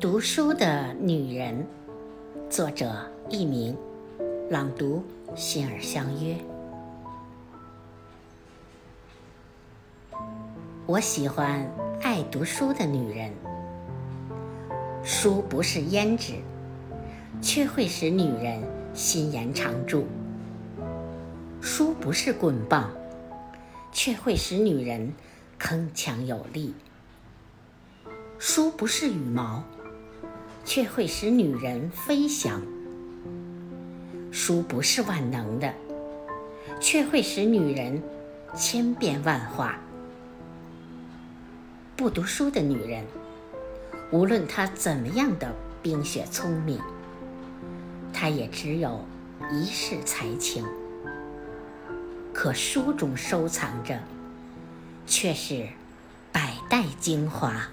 读书的女人，作者佚名，朗读心儿相约。我喜欢爱读书的女人。书不是胭脂，却会使女人心颜常驻；书不是棍棒，却会使女人铿锵有力；书不是羽毛。却会使女人飞翔。书不是万能的，却会使女人千变万化。不读书的女人，无论她怎么样的冰雪聪明，她也只有一世才情。可书中收藏着，却是百代精华。